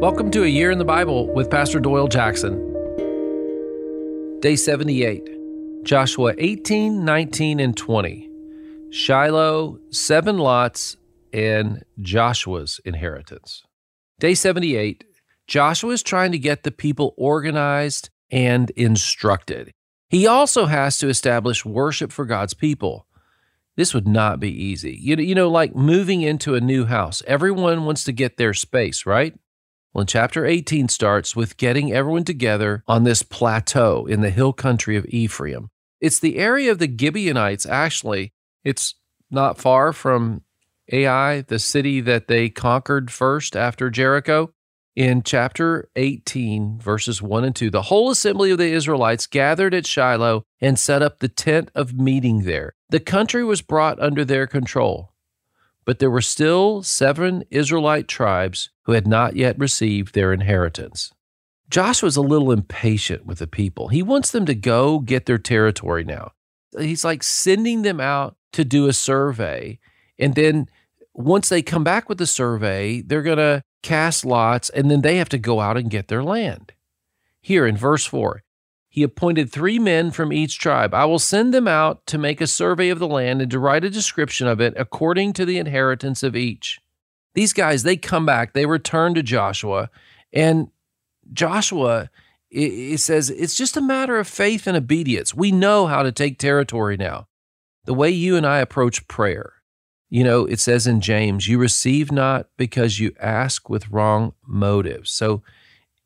Welcome to A Year in the Bible with Pastor Doyle Jackson. Day 78, Joshua 18, 19, and 20. Shiloh, seven lots, and Joshua's inheritance. Day 78, Joshua is trying to get the people organized and instructed. He also has to establish worship for God's people. This would not be easy. You, you know, like moving into a new house, everyone wants to get their space, right? Well, chapter 18 starts with getting everyone together on this plateau in the hill country of Ephraim. It's the area of the Gibeonites, actually. It's not far from Ai, the city that they conquered first after Jericho. In chapter 18, verses 1 and 2, the whole assembly of the Israelites gathered at Shiloh and set up the tent of meeting there. The country was brought under their control. But there were still seven Israelite tribes who had not yet received their inheritance. Joshua's a little impatient with the people. He wants them to go get their territory now. He's like sending them out to do a survey. And then once they come back with the survey, they're going to cast lots and then they have to go out and get their land. Here in verse 4, he appointed three men from each tribe. I will send them out to make a survey of the land and to write a description of it according to the inheritance of each. These guys, they come back, they return to Joshua, and Joshua, it, says it's just a matter of faith and obedience. We know how to take territory now. The way you and I approach prayer, you know, it says in James, you receive not because you ask with wrong motives. So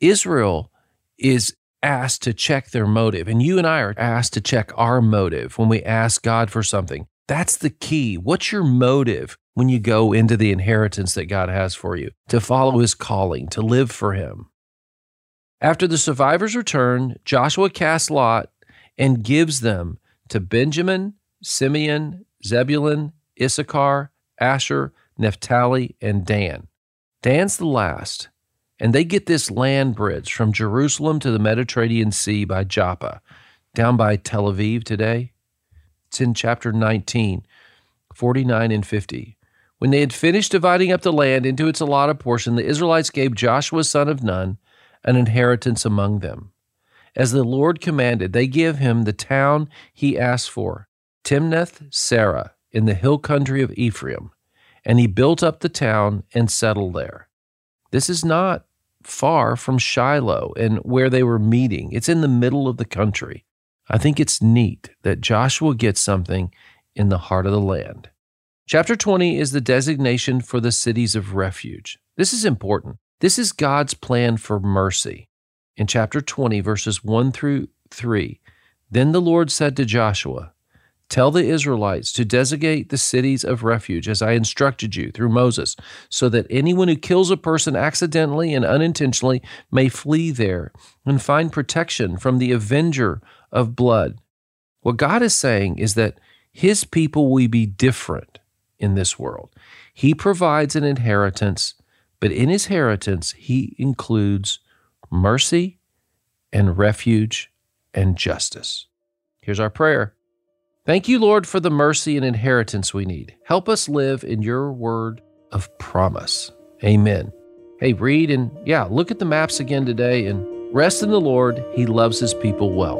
Israel is asked to check their motive, and you and I are asked to check our motive when we ask God for something. That's the key. What's your motive when you go into the inheritance that God has for you? To follow his calling, to live for him. After the survivors return, Joshua casts lot and gives them to Benjamin, Simeon, Zebulun, Issachar, Asher, Naphtali, and Dan. Dan's the last. And they get this land bridge from Jerusalem to the Mediterranean Sea by Joppa, down by Tel Aviv today. It's in chapter 19, 49 and 50. When they had finished dividing up the land into its allotted portion, the Israelites gave Joshua son of Nun an inheritance among them. As the Lord commanded, they give him the town he asked for, Timnath Serah, in the hill country of Ephraim, and he built up the town and settled there. This is not far from Shiloh and where they were meeting. It's in the middle of the country. I think it's neat that Joshua gets something in the heart of the land. Chapter 20 is the designation for the cities of refuge. This is important. This is God's plan for mercy. In chapter 20, verses 1 through 3, then the Lord said to Joshua, Tell the Israelites to designate the cities of refuge as I instructed you through Moses, so that anyone who kills a person accidentally and unintentionally may flee there and find protection from the avenger of blood. What God is saying is that his people will be different in this world. He provides an inheritance, but in his inheritance, he includes mercy and refuge and justice. Here's our prayer. Thank you, Lord, for the mercy and inheritance we need. Help us live in your word of promise. Amen. Hey, read and yeah, look at the maps again today and rest in the Lord. He loves his people well.